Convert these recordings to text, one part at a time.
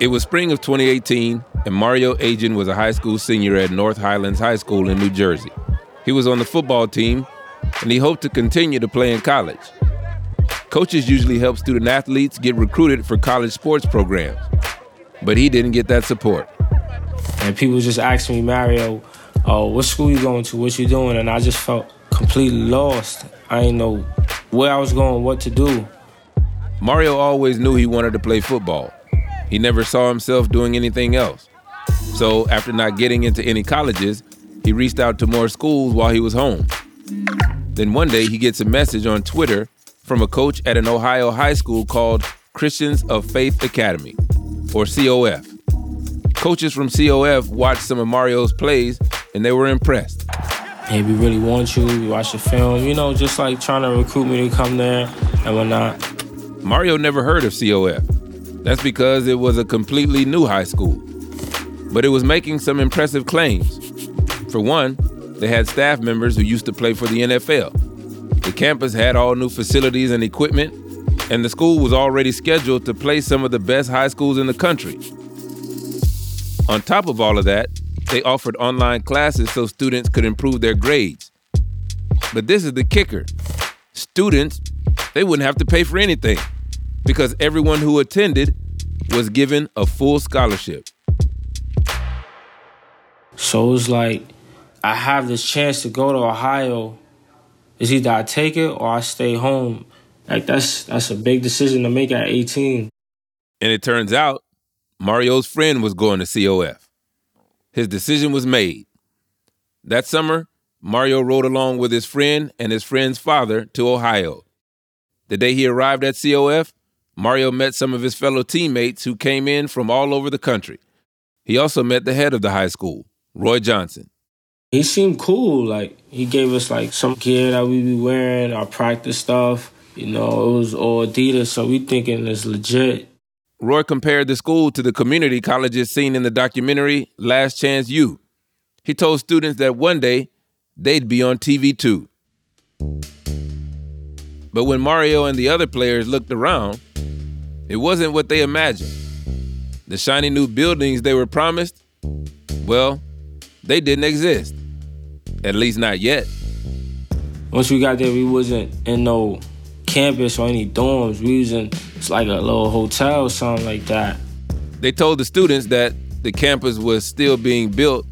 It was spring of 2018, and Mario Agin was a high school senior at North Highlands High School in New Jersey. He was on the football team, and he hoped to continue to play in college. Coaches usually help student athletes get recruited for college sports programs, but he didn't get that support. And people just asked me, Mario, oh, what school you going to? What you doing? And I just felt completely lost. I didn't know where I was going, what to do. Mario always knew he wanted to play football. He never saw himself doing anything else. So, after not getting into any colleges, he reached out to more schools while he was home. Then one day, he gets a message on Twitter from a coach at an Ohio high school called Christians of Faith Academy, or COF. Coaches from COF watched some of Mario's plays and they were impressed. Hey, we really want you. We watch the film, you know, just like trying to recruit me to come there and whatnot. Mario never heard of COF. That's because it was a completely new high school. But it was making some impressive claims. For one, they had staff members who used to play for the NFL. The campus had all new facilities and equipment, and the school was already scheduled to play some of the best high schools in the country. On top of all of that, they offered online classes so students could improve their grades. But this is the kicker students, they wouldn't have to pay for anything because everyone who attended was given a full scholarship. So it's like I have this chance to go to Ohio. It's either I take it or I stay home. Like that's that's a big decision to make at 18. And it turns out Mario's friend was going to COF. His decision was made. That summer, Mario rode along with his friend and his friend's father to Ohio. The day he arrived at COF, Mario met some of his fellow teammates who came in from all over the country. He also met the head of the high school, Roy Johnson. He seemed cool. Like he gave us like some gear that we be wearing, our practice stuff. You know, it was all Adidas, so we thinking it's legit. Roy compared the school to the community colleges seen in the documentary Last Chance U. He told students that one day they'd be on TV too. But when Mario and the other players looked around, it wasn't what they imagined. The shiny new buildings they were promised, well, they didn't exist. At least not yet. Once we got there, we wasn't in no campus or any dorms. We was in it's like a little hotel or something like that. They told the students that the campus was still being built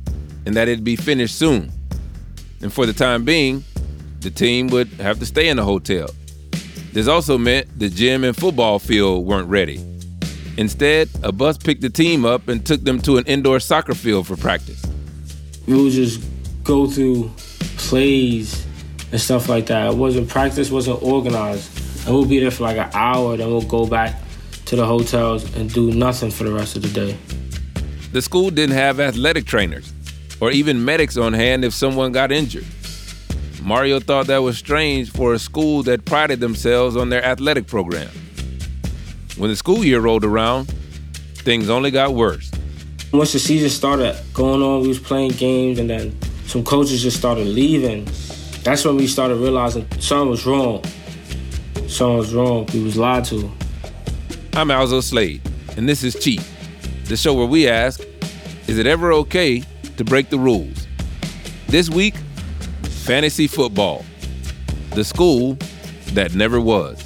and that it'd be finished soon. And for the time being, the team would have to stay in the hotel. This also meant the gym and football field weren't ready. Instead, a bus picked the team up and took them to an indoor soccer field for practice. We would just go through plays and stuff like that. It wasn't practice, wasn't organized. And we'll be there for like an hour, then we'll go back to the hotels and do nothing for the rest of the day. The school didn't have athletic trainers or even medics on hand if someone got injured. Mario thought that was strange for a school that prided themselves on their athletic program. When the school year rolled around, things only got worse. Once the season started going on, we was playing games, and then some coaches just started leaving. That's when we started realizing something was wrong. Something was wrong. We was lied to. I'm Alzo Slade, and this is Cheat, the show where we ask, is it ever okay to break the rules? This week, Fantasy Football, the school that never was.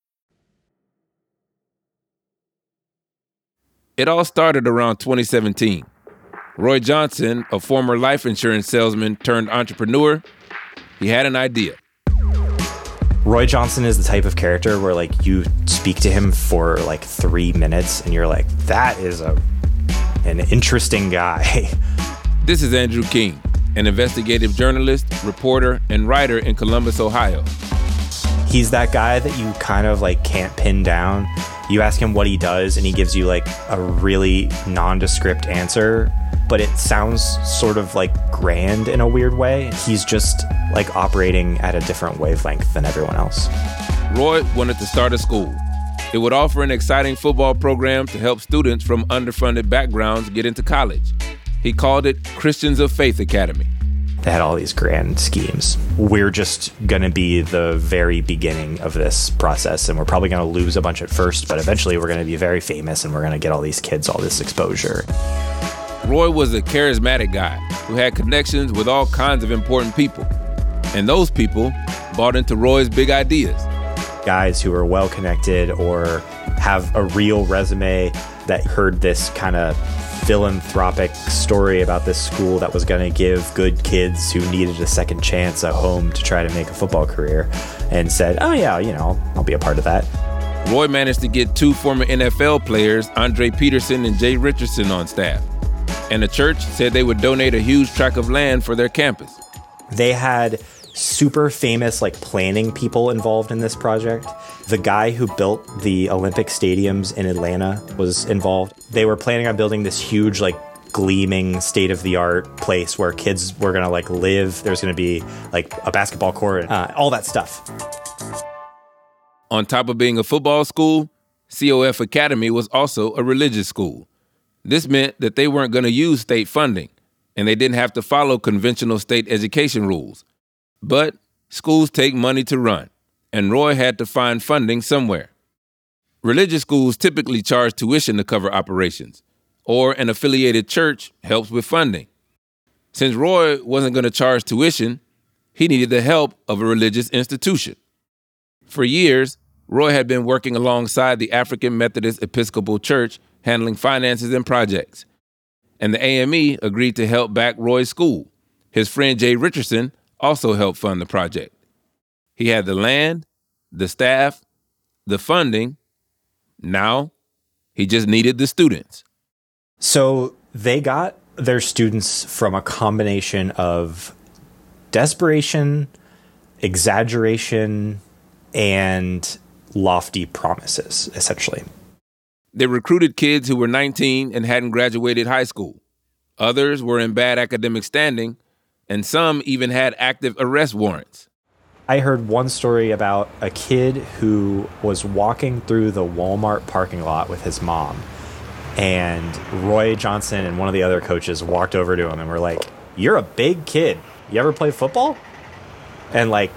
It all started around 2017. Roy Johnson, a former life insurance salesman turned entrepreneur, he had an idea. Roy Johnson is the type of character where like you speak to him for like 3 minutes and you're like that is a an interesting guy. This is Andrew King, an investigative journalist, reporter, and writer in Columbus, Ohio. He's that guy that you kind of like can't pin down. You ask him what he does, and he gives you like a really nondescript answer, but it sounds sort of like grand in a weird way. He's just like operating at a different wavelength than everyone else. Roy wanted to start a school. It would offer an exciting football program to help students from underfunded backgrounds get into college. He called it Christians of Faith Academy. They had all these grand schemes. We're just going to be the very beginning of this process, and we're probably going to lose a bunch at first, but eventually we're going to be very famous and we're going to get all these kids all this exposure. Roy was a charismatic guy who had connections with all kinds of important people. And those people bought into Roy's big ideas. Guys who are well connected or have a real resume that heard this kind of philanthropic story about this school that was going to give good kids who needed a second chance a home to try to make a football career and said, oh, yeah, you know, I'll be a part of that. Roy managed to get two former NFL players, Andre Peterson and Jay Richardson, on staff. And the church said they would donate a huge tract of land for their campus. They had super famous like planning people involved in this project. The guy who built the Olympic stadiums in Atlanta was involved. They were planning on building this huge like gleaming state of the art place where kids were going to like live. There's going to be like a basketball court, uh, all that stuff. On top of being a football school, COF Academy was also a religious school. This meant that they weren't going to use state funding, and they didn't have to follow conventional state education rules. But schools take money to run, and Roy had to find funding somewhere. Religious schools typically charge tuition to cover operations, or an affiliated church helps with funding. Since Roy wasn't going to charge tuition, he needed the help of a religious institution. For years, Roy had been working alongside the African Methodist Episcopal Church handling finances and projects. And the AME agreed to help back Roy's school. His friend Jay Richardson also helped fund the project. He had the land, the staff, the funding. Now, he just needed the students. So they got their students from a combination of desperation, exaggeration, and lofty promises, essentially. They recruited kids who were 19 and hadn't graduated high school. Others were in bad academic standing and some even had active arrest warrants. I heard one story about a kid who was walking through the Walmart parking lot with his mom, and Roy Johnson and one of the other coaches walked over to him and were like, You're a big kid. You ever play football? And like,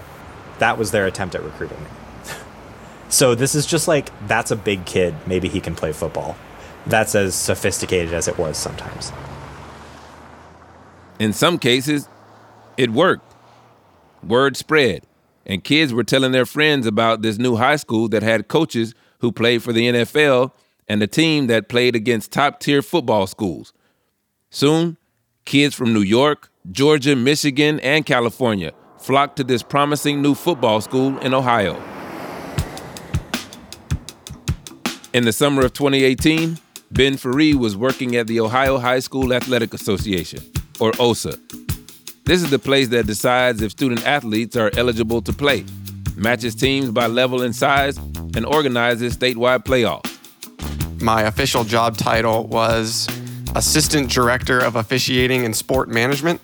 that was their attempt at recruiting. me. so this is just like, that's a big kid. Maybe he can play football. That's as sophisticated as it was sometimes. In some cases, it worked. Word spread, and kids were telling their friends about this new high school that had coaches who played for the NFL and a team that played against top tier football schools. Soon, kids from New York, Georgia, Michigan, and California flocked to this promising new football school in Ohio. In the summer of 2018, Ben Ferree was working at the Ohio High School Athletic Association, or OSA, this is the place that decides if student athletes are eligible to play, matches teams by level and size, and organizes statewide playoffs. My official job title was Assistant Director of Officiating and Sport Management,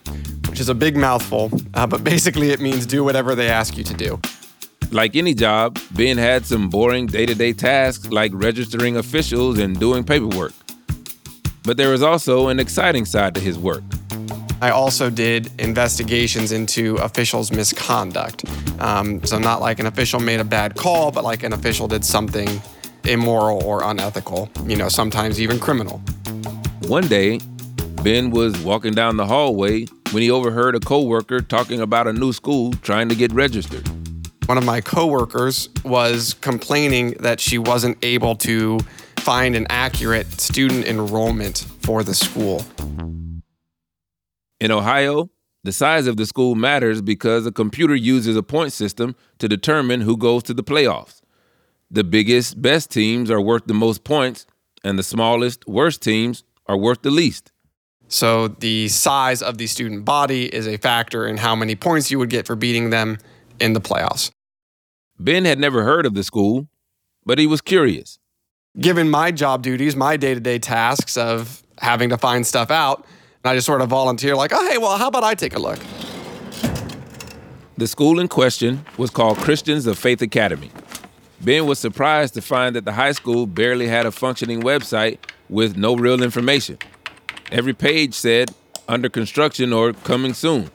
which is a big mouthful, uh, but basically it means do whatever they ask you to do. Like any job, Ben had some boring day to day tasks like registering officials and doing paperwork. But there was also an exciting side to his work. I also did investigations into officials' misconduct. Um, so, not like an official made a bad call, but like an official did something immoral or unethical, you know, sometimes even criminal. One day, Ben was walking down the hallway when he overheard a coworker talking about a new school trying to get registered. One of my coworkers was complaining that she wasn't able to find an accurate student enrollment for the school. In Ohio, the size of the school matters because a computer uses a point system to determine who goes to the playoffs. The biggest, best teams are worth the most points, and the smallest, worst teams are worth the least. So, the size of the student body is a factor in how many points you would get for beating them in the playoffs. Ben had never heard of the school, but he was curious. Given my job duties, my day to day tasks of having to find stuff out, and I just sort of volunteer, like, oh, hey, well, how about I take a look? The school in question was called Christians of Faith Academy. Ben was surprised to find that the high school barely had a functioning website with no real information. Every page said under construction or coming soon.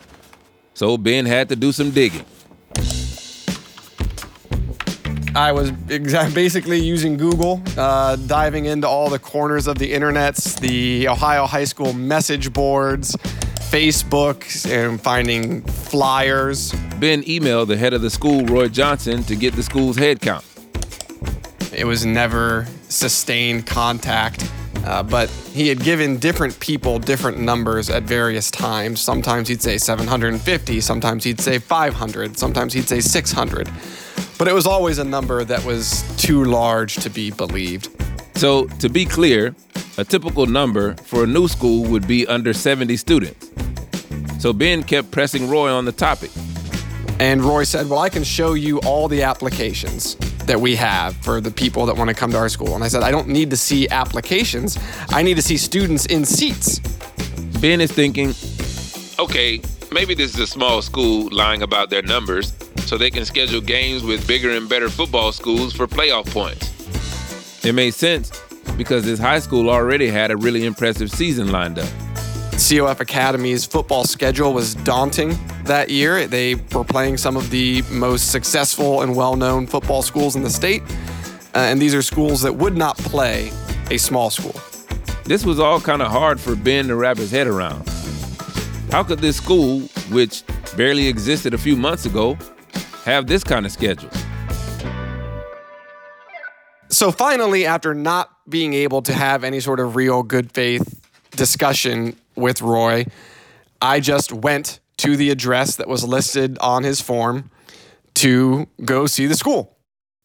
So Ben had to do some digging. I was basically using Google, uh, diving into all the corners of the internets, the Ohio high school message boards, Facebook, and finding flyers. Ben emailed the head of the school, Roy Johnson, to get the school's head count. It was never sustained contact, uh, but he had given different people different numbers at various times. Sometimes he'd say 750, sometimes he'd say 500, sometimes he'd say 600. But it was always a number that was too large to be believed. So, to be clear, a typical number for a new school would be under 70 students. So Ben kept pressing Roy on the topic. And Roy said, Well, I can show you all the applications that we have for the people that want to come to our school. And I said, I don't need to see applications, I need to see students in seats. Ben is thinking, okay, maybe this is a small school lying about their numbers so they can schedule games with bigger and better football schools for playoff points. It made sense because this high school already had a really impressive season lined up. COF Academy's football schedule was daunting that year. They were playing some of the most successful and well known football schools in the state. Uh, and these are schools that would not play a small school. This was all kind of hard for Ben to wrap his head around. How could this school, which barely existed a few months ago, have this kind of schedule? So finally, after not being able to have any sort of real good faith discussion with Roy, I just went to the address that was listed on his form to go see the school.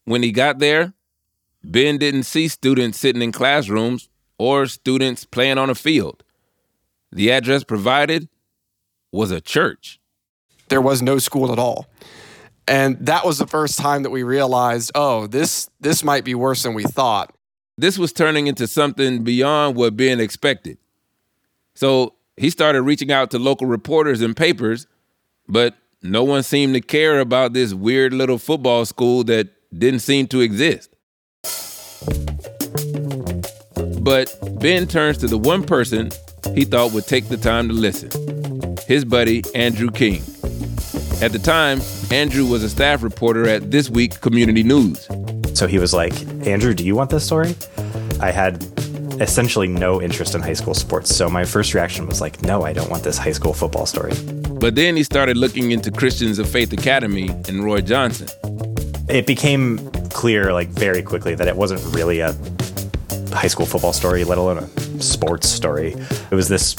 When he got there, Ben didn't see students sitting in classrooms or students playing on a field. The address provided was a church. There was no school at all. And that was the first time that we realized, oh, this this might be worse than we thought. This was turning into something beyond what Ben expected. So he started reaching out to local reporters and papers, but no one seemed to care about this weird little football school that didn't seem to exist. But Ben turns to the one person he thought would take the time to listen his buddy, Andrew King. At the time, Andrew was a staff reporter at This Week Community News. So he was like, Andrew, do you want this story? I had essentially no interest in high school sports. So my first reaction was like, no, I don't want this high school football story. But then he started looking into Christians of Faith Academy and Roy Johnson. It became clear, like, very quickly that it wasn't really a high school football story, let alone a sports story. It was this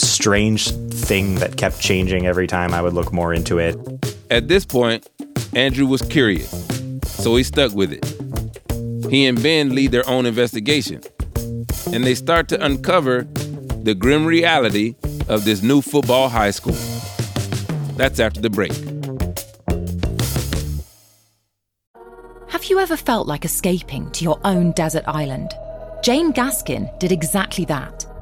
strange thing that kept changing every time I would look more into it. At this point, Andrew was curious, so he stuck with it. He and Ben lead their own investigation, and they start to uncover the grim reality of this new football high school. That's after the break. Have you ever felt like escaping to your own desert island? Jane Gaskin did exactly that,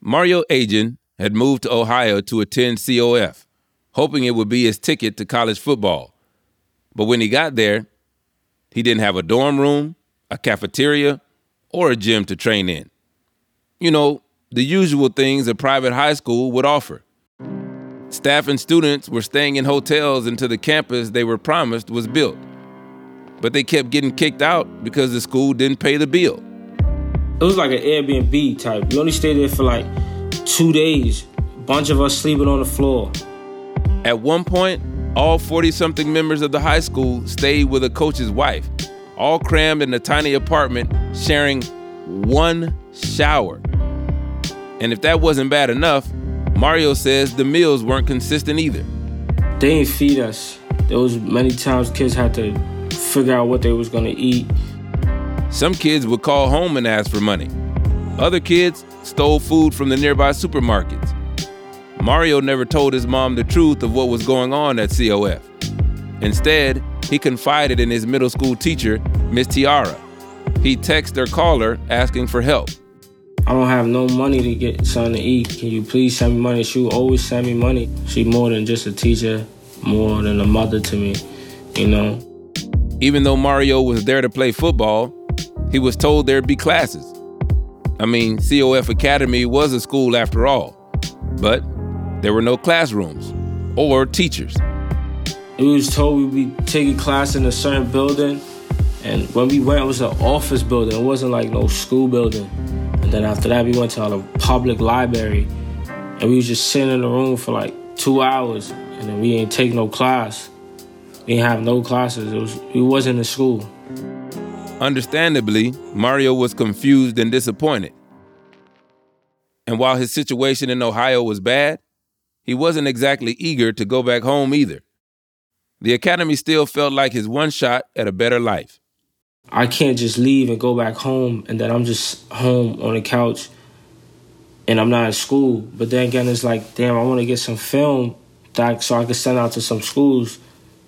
Mario Agin had moved to Ohio to attend COF, hoping it would be his ticket to college football. But when he got there, he didn't have a dorm room, a cafeteria, or a gym to train in. You know, the usual things a private high school would offer. Staff and students were staying in hotels until the campus they were promised was built. But they kept getting kicked out because the school didn't pay the bill. It was like an Airbnb type. We only stayed there for like two days. A bunch of us sleeping on the floor. At one point, all 40 something members of the high school stayed with a coach's wife, all crammed in a tiny apartment, sharing one shower. And if that wasn't bad enough, Mario says the meals weren't consistent either. They didn't feed us. There was many times kids had to figure out what they was gonna eat. Some kids would call home and ask for money. Other kids stole food from the nearby supermarkets. Mario never told his mom the truth of what was going on at COF. Instead, he confided in his middle school teacher, Miss Tiara. He texted or caller asking for help. I don't have no money to get something to eat. Can you please send me money? She always send me money. She more than just a teacher, more than a mother to me, you know. Even though Mario was there to play football, he was told there'd be classes. I mean, COF Academy was a school after all, but there were no classrooms or teachers. We was told we'd be taking class in a certain building, and when we went, it was an office building. It wasn't like no school building. And then after that, we went to a public library, and we was just sitting in the room for like two hours, and then we ain't take no class. We didn't have no classes. It was we wasn't in school. Understandably, Mario was confused and disappointed. And while his situation in Ohio was bad, he wasn't exactly eager to go back home either. The academy still felt like his one shot at a better life. I can't just leave and go back home and then I'm just home on the couch and I'm not in school. But then again, it's like, damn, I want to get some film that so I can send out to some schools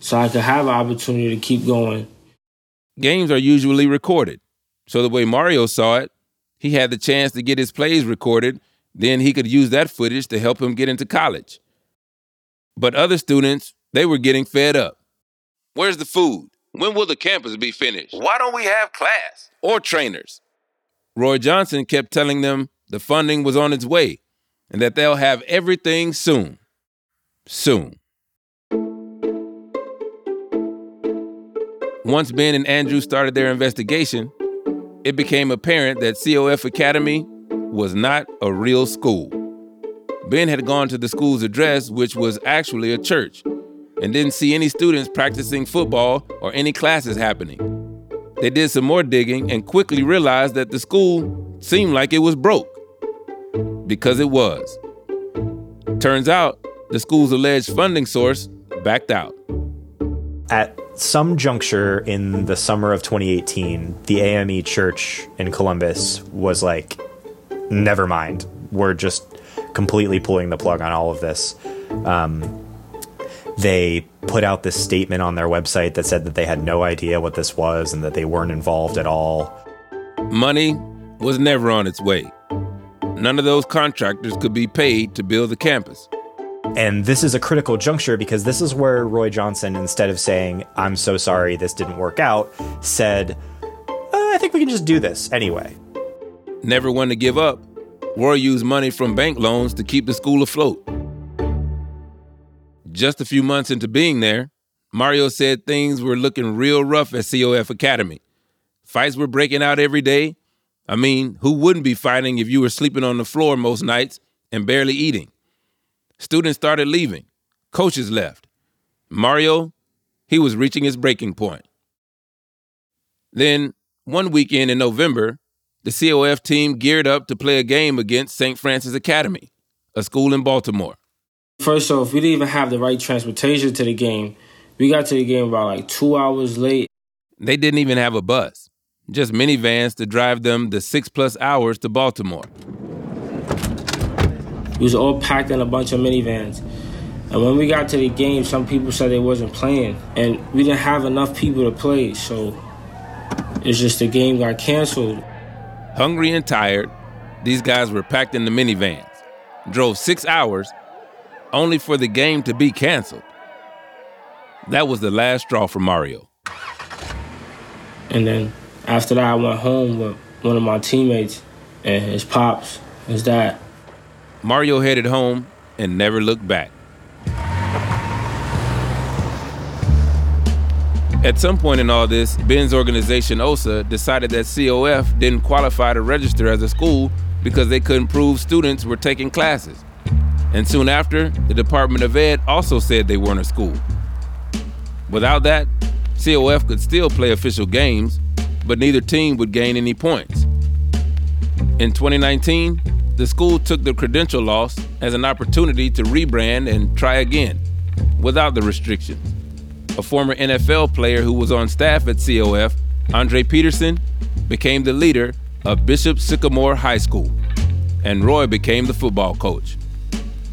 so I could have an opportunity to keep going. Games are usually recorded. So the way Mario saw it, he had the chance to get his plays recorded, then he could use that footage to help him get into college. But other students, they were getting fed up. Where's the food? When will the campus be finished? Why don't we have class? Or trainers? Roy Johnson kept telling them the funding was on its way and that they'll have everything soon. Soon. Once Ben and Andrew started their investigation, it became apparent that COF Academy was not a real school. Ben had gone to the school's address, which was actually a church, and didn't see any students practicing football or any classes happening. They did some more digging and quickly realized that the school seemed like it was broke. Because it was. Turns out, the school's alleged funding source backed out. At some juncture in the summer of 2018, the AME church in Columbus was like, never mind. We're just completely pulling the plug on all of this. Um, they put out this statement on their website that said that they had no idea what this was and that they weren't involved at all. Money was never on its way. None of those contractors could be paid to build the campus. And this is a critical juncture because this is where Roy Johnson, instead of saying, I'm so sorry this didn't work out, said, uh, I think we can just do this anyway. Never one to give up, Roy used money from bank loans to keep the school afloat. Just a few months into being there, Mario said things were looking real rough at COF Academy. Fights were breaking out every day. I mean, who wouldn't be fighting if you were sleeping on the floor most nights and barely eating? Students started leaving. Coaches left. Mario, he was reaching his breaking point. Then, one weekend in November, the COF team geared up to play a game against St. Frances Academy, a school in Baltimore. First off, we didn't even have the right transportation to the game. We got to the game about like two hours late. They didn't even have a bus, just minivans to drive them the six plus hours to Baltimore. We was all packed in a bunch of minivans. And when we got to the game, some people said they wasn't playing. And we didn't have enough people to play, so it's just the game got canceled. Hungry and tired, these guys were packed in the minivans, drove six hours, only for the game to be canceled. That was the last straw for Mario. And then After that, I went home with one of my teammates and his pops, his dad. Mario headed home and never looked back. At some point in all this, Ben's organization OSA decided that COF didn't qualify to register as a school because they couldn't prove students were taking classes. And soon after, the Department of Ed also said they weren't a school. Without that, COF could still play official games, but neither team would gain any points. In 2019, the school took the credential loss as an opportunity to rebrand and try again, without the restrictions a former NFL player who was on staff at COF, Andre Peterson, became the leader of Bishop Sycamore High School, and Roy became the football coach.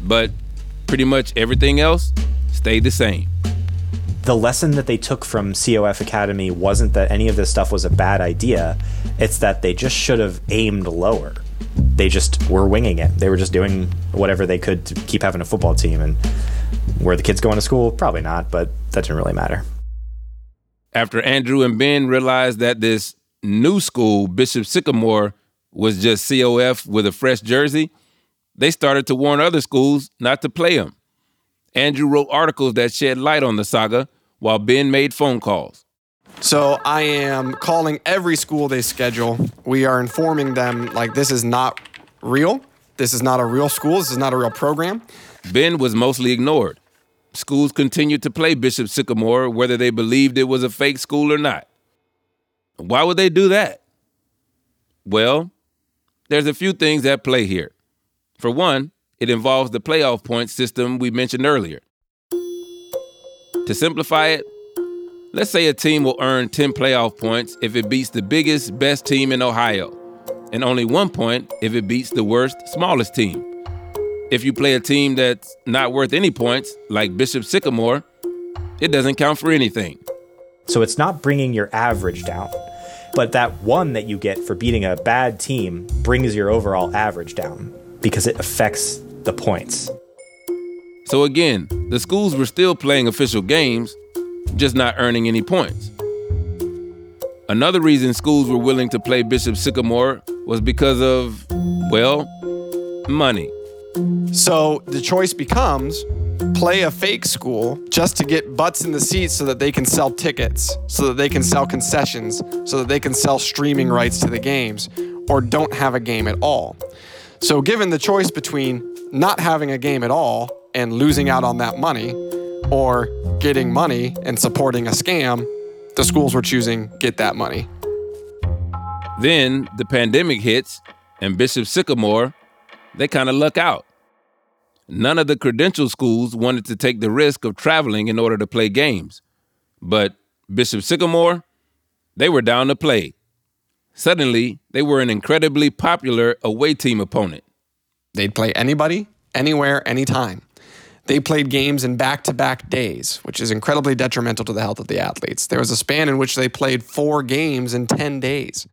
But pretty much everything else stayed the same. The lesson that they took from COF Academy wasn't that any of this stuff was a bad idea, it's that they just should have aimed lower. They just were winging it. They were just doing whatever they could to keep having a football team and were the kids going to school? Probably not, but that didn't really matter. After Andrew and Ben realized that this new school, Bishop Sycamore, was just COF with a fresh jersey, they started to warn other schools not to play them. Andrew wrote articles that shed light on the saga, while Ben made phone calls. So I am calling every school they schedule. We are informing them like this is not real. This is not a real school. This is not a real program. Ben was mostly ignored. Schools continued to play Bishop Sycamore whether they believed it was a fake school or not. Why would they do that? Well, there's a few things at play here. For one, it involves the playoff point system we mentioned earlier. To simplify it, let's say a team will earn 10 playoff points if it beats the biggest, best team in Ohio, and only one point if it beats the worst, smallest team. If you play a team that's not worth any points, like Bishop Sycamore, it doesn't count for anything. So it's not bringing your average down, but that one that you get for beating a bad team brings your overall average down because it affects the points. So again, the schools were still playing official games, just not earning any points. Another reason schools were willing to play Bishop Sycamore was because of, well, money. So the choice becomes play a fake school just to get butts in the seats so that they can sell tickets, so that they can sell concessions, so that they can sell streaming rights to the games, or don't have a game at all. So, given the choice between not having a game at all and losing out on that money, or getting money and supporting a scam, the schools were choosing get that money. Then the pandemic hits, and Bishop Sycamore they kind of luck out. None of the credential schools wanted to take the risk of traveling in order to play games. But Bishop Sycamore, they were down to play. Suddenly, they were an incredibly popular away team opponent. They'd play anybody, anywhere, anytime. They played games in back to back days, which is incredibly detrimental to the health of the athletes. There was a span in which they played four games in 10 days.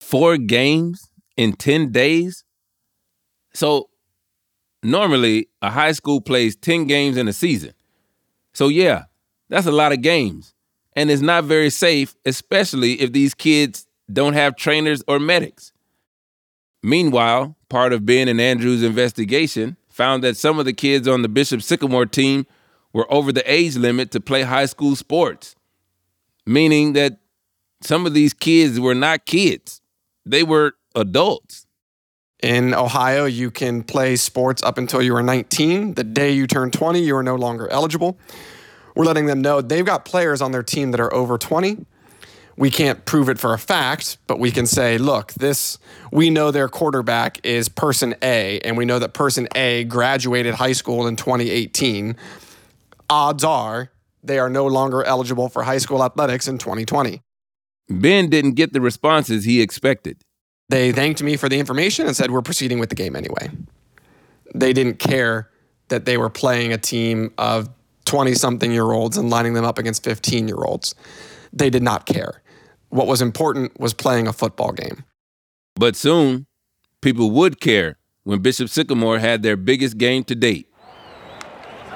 Four games in 10 days? So normally a high school plays 10 games in a season. So yeah, that's a lot of games. And it's not very safe, especially if these kids don't have trainers or medics. Meanwhile, part of Ben and Andrew's investigation found that some of the kids on the Bishop Sycamore team were over the age limit to play high school sports, meaning that some of these kids were not kids, they were adults. In Ohio, you can play sports up until you are 19. The day you turn 20, you are no longer eligible. We're letting them know they've got players on their team that are over 20. We can't prove it for a fact, but we can say, look, this, we know their quarterback is person A, and we know that person A graduated high school in 2018. Odds are they are no longer eligible for high school athletics in 2020. Ben didn't get the responses he expected. They thanked me for the information and said, We're proceeding with the game anyway. They didn't care that they were playing a team of 20 something year olds and lining them up against 15 year olds. They did not care. What was important was playing a football game. But soon, people would care when Bishop Sycamore had their biggest game to date.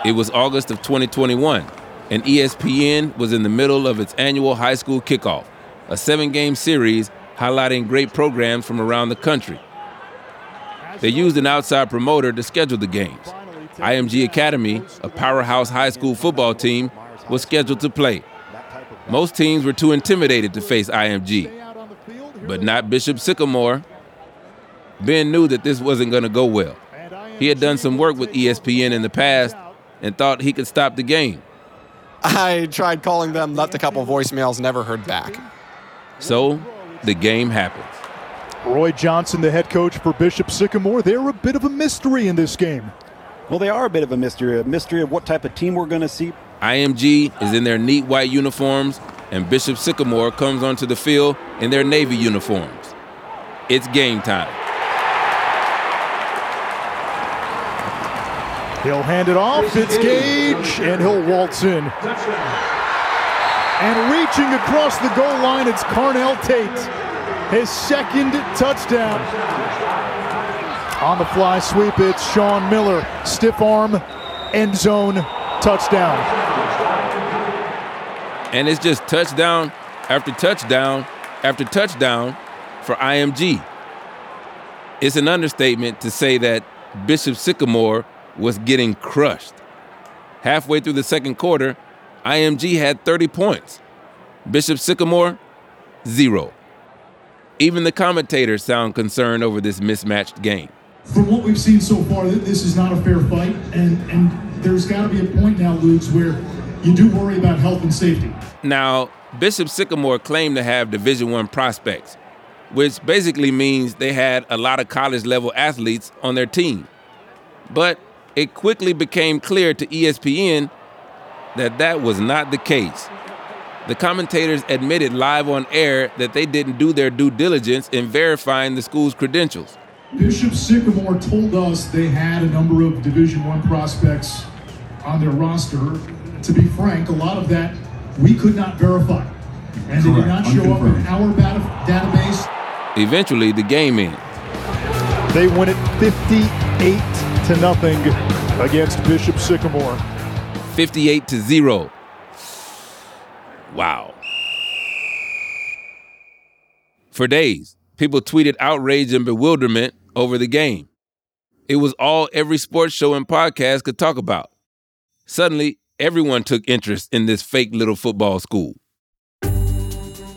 It was August of 2021, and ESPN was in the middle of its annual high school kickoff a seven game series highlighting great programs from around the country. They used an outside promoter to schedule the games. IMG Academy, a powerhouse high school football team, was scheduled to play. Most teams were too intimidated to face IMG, but not Bishop Sycamore. Ben knew that this wasn't going to go well. He had done some work with ESPN in the past and thought he could stop the game. I tried calling them, left a couple voicemails, never heard back. So the game happens. Roy Johnson, the head coach for Bishop Sycamore, they're a bit of a mystery in this game. Well, they are a bit of a mystery, a mystery of what type of team we're going to see. IMG is in their neat white uniforms, and Bishop Sycamore comes onto the field in their navy uniforms. It's game time. He'll hand it off. It's Gage, and he'll waltz in. And reaching across the goal line, it's Carnell Tate. His second touchdown. On the fly sweep, it's Sean Miller. Stiff arm, end zone, touchdown. And it's just touchdown after touchdown after touchdown for IMG. It's an understatement to say that Bishop Sycamore was getting crushed. Halfway through the second quarter, IMG had 30 points. Bishop Sycamore, zero. Even the commentators sound concerned over this mismatched game. From what we've seen so far, this is not a fair fight, and, and there's got to be a point now, Ludes, where you do worry about health and safety. Now, Bishop Sycamore claimed to have Division One prospects, which basically means they had a lot of college level athletes on their team. But it quickly became clear to ESPN that that was not the case. The commentators admitted live on air that they didn't do their due diligence in verifying the school's credentials. Bishop Sycamore told us they had a number of Division One prospects on their roster. To be frank, a lot of that we could not verify, and they did not show up in our database. Eventually, the game ends. They win it 58 to nothing against Bishop Sycamore. 58 to 0. Wow. For days, people tweeted outrage and bewilderment over the game. It was all every sports show and podcast could talk about. Suddenly, everyone took interest in this fake little football school.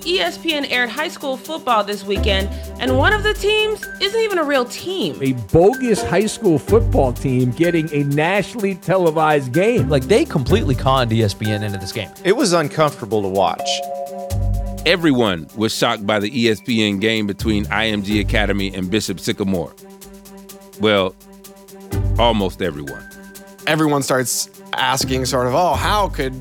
ESPN aired high school football this weekend, and one of the teams isn't even a real team. A bogus high school football team getting a nationally televised game. Like they completely conned ESPN into this game. It was uncomfortable to watch. Everyone was shocked by the ESPN game between IMG Academy and Bishop Sycamore. Well, almost everyone. Everyone starts asking, sort of, oh, how could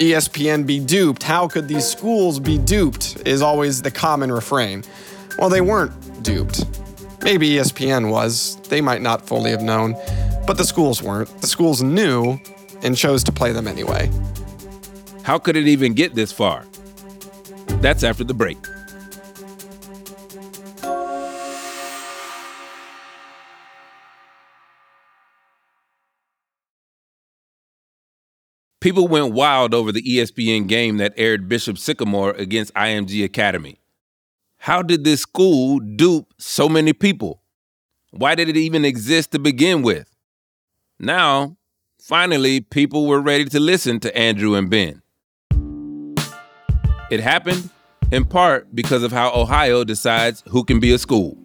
ESPN be duped? How could these schools be duped? Is always the common refrain. Well, they weren't duped. Maybe ESPN was. They might not fully have known. But the schools weren't. The schools knew and chose to play them anyway. How could it even get this far? That's after the break. People went wild over the ESPN game that aired Bishop Sycamore against IMG Academy. How did this school dupe so many people? Why did it even exist to begin with? Now, finally, people were ready to listen to Andrew and Ben. It happened in part because of how Ohio decides who can be a school.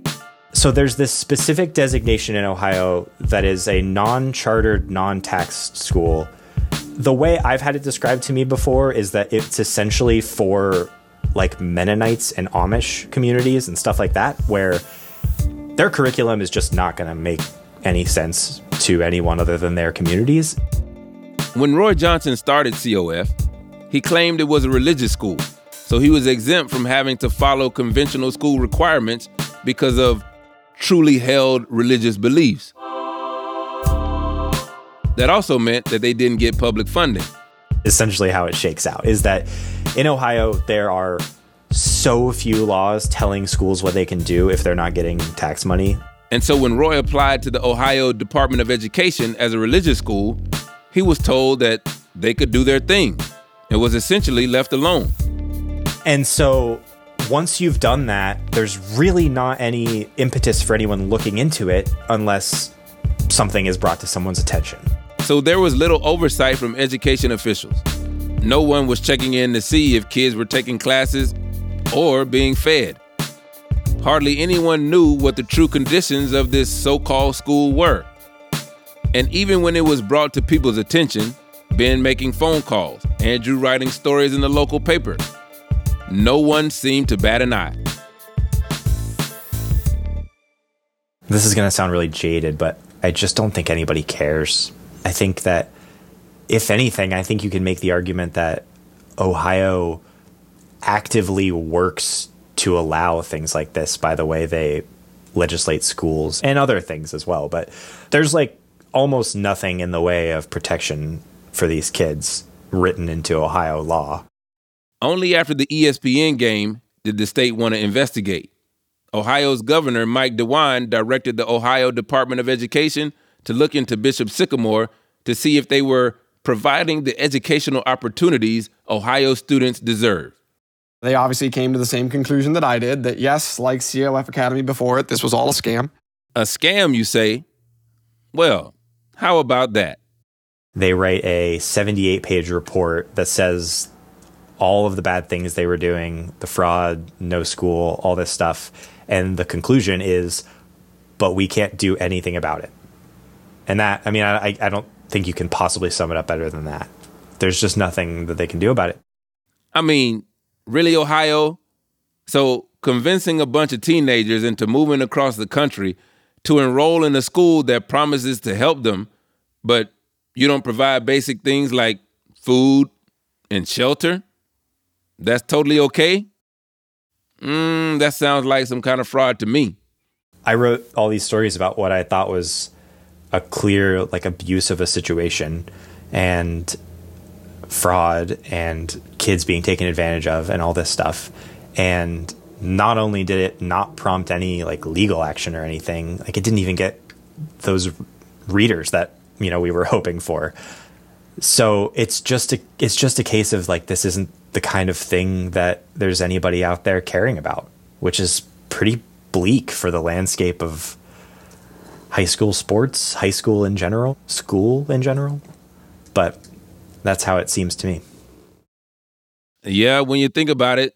So there's this specific designation in Ohio that is a non chartered, non taxed school the way I've had it described to me before is that it's essentially for like Mennonites and Amish communities and stuff like that, where their curriculum is just not going to make any sense to anyone other than their communities. When Roy Johnson started COF, he claimed it was a religious school, so he was exempt from having to follow conventional school requirements because of truly held religious beliefs. That also meant that they didn't get public funding. Essentially, how it shakes out is that in Ohio, there are so few laws telling schools what they can do if they're not getting tax money. And so when Roy applied to the Ohio Department of Education as a religious school, he was told that they could do their thing and was essentially left alone. And so once you've done that, there's really not any impetus for anyone looking into it unless something is brought to someone's attention. So there was little oversight from education officials. No one was checking in to see if kids were taking classes or being fed. Hardly anyone knew what the true conditions of this so called school were. And even when it was brought to people's attention, Ben making phone calls, Andrew writing stories in the local paper, no one seemed to bat an eye. This is going to sound really jaded, but I just don't think anybody cares. I think that, if anything, I think you can make the argument that Ohio actively works to allow things like this by the way they legislate schools and other things as well. But there's like almost nothing in the way of protection for these kids written into Ohio law. Only after the ESPN game did the state want to investigate. Ohio's governor, Mike DeWine, directed the Ohio Department of Education to look into Bishop Sycamore to see if they were providing the educational opportunities Ohio students deserve. They obviously came to the same conclusion that I did that yes, like COF Academy before it, this was all a scam. A scam, you say? Well, how about that? They write a 78 page report that says all of the bad things they were doing, the fraud, no school, all this stuff. And the conclusion is, but we can't do anything about it. And that, I mean, I, I don't think you can possibly sum it up better than that. There's just nothing that they can do about it. I mean, really, Ohio? So convincing a bunch of teenagers into moving across the country to enroll in a school that promises to help them, but you don't provide basic things like food and shelter? That's totally okay? Mm, that sounds like some kind of fraud to me. I wrote all these stories about what I thought was a clear like abuse of a situation and fraud and kids being taken advantage of and all this stuff. And not only did it not prompt any like legal action or anything, like it didn't even get those readers that, you know, we were hoping for. So it's just a it's just a case of like this isn't the kind of thing that there's anybody out there caring about, which is pretty bleak for the landscape of high school sports, high school in general, school in general. But that's how it seems to me. Yeah, when you think about it,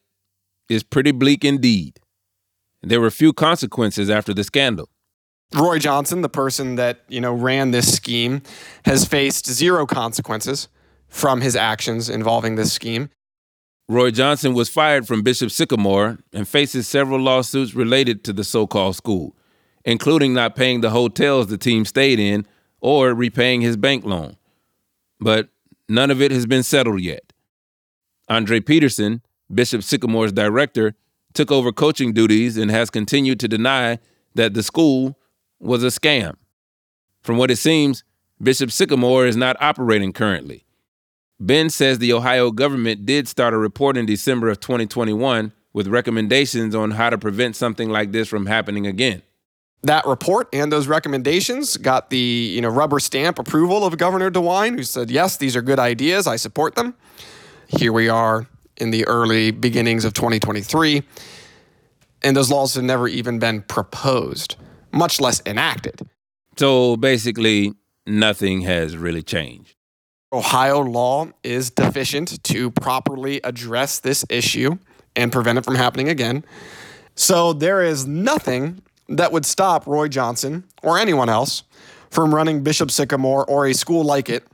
it's pretty bleak indeed. There were few consequences after the scandal. Roy Johnson, the person that, you know, ran this scheme, has faced zero consequences from his actions involving this scheme. Roy Johnson was fired from Bishop Sycamore and faces several lawsuits related to the so called school, including not paying the hotels the team stayed in or repaying his bank loan. But none of it has been settled yet. Andre Peterson, Bishop Sycamore's director, took over coaching duties and has continued to deny that the school was a scam. From what it seems, Bishop Sycamore is not operating currently. Ben says the Ohio government did start a report in December of 2021 with recommendations on how to prevent something like this from happening again. That report and those recommendations got the you know rubber stamp approval of Governor DeWine, who said, "Yes, these are good ideas. I support them." Here we are in the early beginnings of 2023, and those laws have never even been proposed, much less enacted. So basically, nothing has really changed. Ohio law is deficient to properly address this issue and prevent it from happening again. So there is nothing that would stop Roy Johnson or anyone else from running Bishop Sycamore or a school like it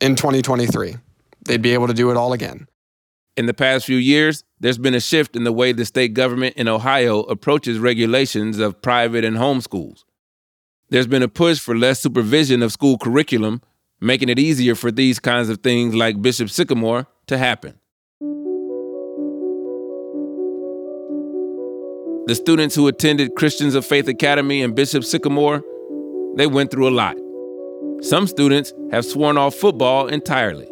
in 2023. They'd be able to do it all again. In the past few years, there's been a shift in the way the state government in Ohio approaches regulations of private and home schools. There's been a push for less supervision of school curriculum making it easier for these kinds of things like Bishop Sycamore to happen. The students who attended Christians of Faith Academy and Bishop Sycamore, they went through a lot. Some students have sworn off football entirely.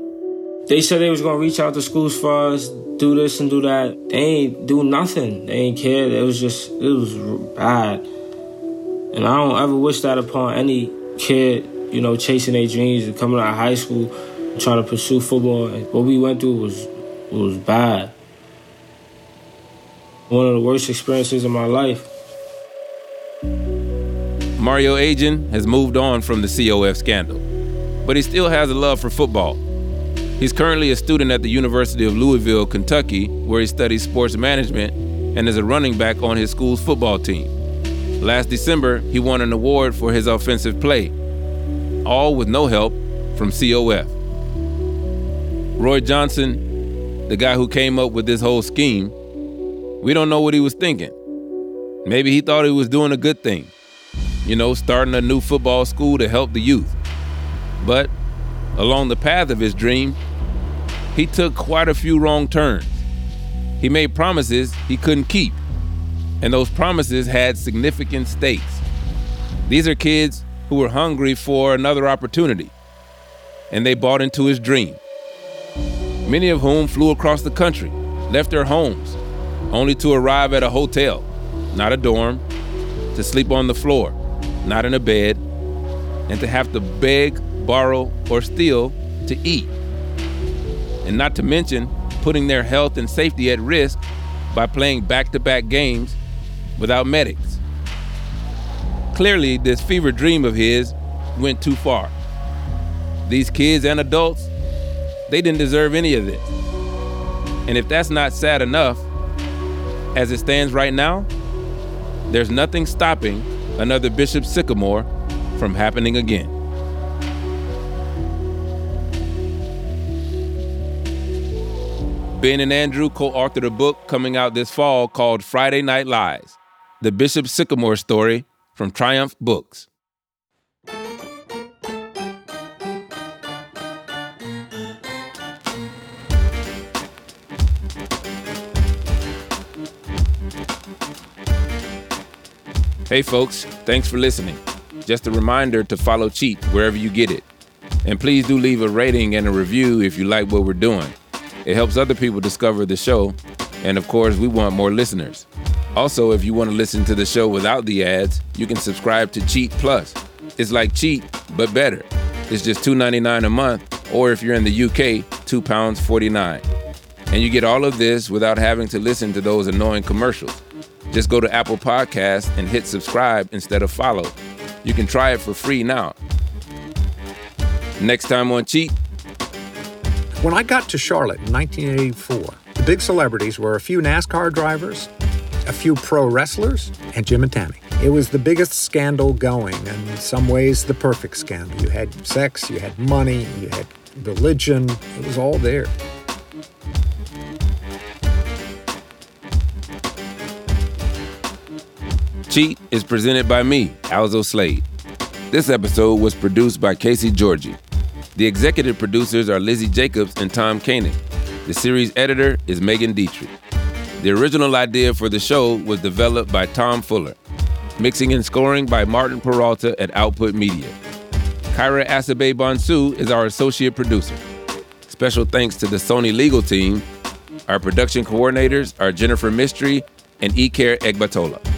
They said they was gonna reach out to schools for us, do this and do that. They ain't do nothing. They ain't care. It was just, it was bad. And I don't ever wish that upon any kid you know, chasing their dreams and coming out of high school, trying to pursue football. What we went through was was bad. One of the worst experiences of my life. Mario Agin has moved on from the COF scandal, but he still has a love for football. He's currently a student at the University of Louisville, Kentucky, where he studies sports management and is a running back on his school's football team. Last December, he won an award for his offensive play, all with no help from COF. Roy Johnson, the guy who came up with this whole scheme, we don't know what he was thinking. Maybe he thought he was doing a good thing, you know, starting a new football school to help the youth. But along the path of his dream, he took quite a few wrong turns. He made promises he couldn't keep, and those promises had significant stakes. These are kids who were hungry for another opportunity, and they bought into his dream. Many of whom flew across the country, left their homes, only to arrive at a hotel, not a dorm, to sleep on the floor, not in a bed, and to have to beg, borrow, or steal to eat. And not to mention putting their health and safety at risk by playing back to back games without medics. Clearly, this fever dream of his went too far. These kids and adults, they didn't deserve any of this. And if that's not sad enough, as it stands right now, there's nothing stopping another Bishop Sycamore from happening again. Ben and Andrew co authored a book coming out this fall called Friday Night Lies The Bishop Sycamore Story from Triumph Books. Hey, folks, thanks for listening. Just a reminder to follow Cheat wherever you get it. And please do leave a rating and a review if you like what we're doing. It helps other people discover the show, and of course, we want more listeners. Also, if you want to listen to the show without the ads, you can subscribe to Cheat Plus. It's like Cheat, but better. It's just $2.99 a month, or if you're in the UK, £2.49. And you get all of this without having to listen to those annoying commercials. Just go to Apple Podcasts and hit subscribe instead of follow. You can try it for free now. Next time on Cheat. When I got to Charlotte in 1984, the big celebrities were a few NASCAR drivers, a few pro wrestlers, and Jim and Tammy. It was the biggest scandal going, and in some ways, the perfect scandal. You had sex, you had money, you had religion, it was all there. Cheat is presented by me, Alzo Slade. This episode was produced by Casey Georgie. The executive producers are Lizzie Jacobs and Tom Koenig. The series editor is Megan Dietrich. The original idea for the show was developed by Tom Fuller. Mixing and scoring by Martin Peralta at Output Media. Kyra Asabe Bonsu is our associate producer. Special thanks to the Sony legal team. Our production coordinators are Jennifer Mystery and Iker Egbatola.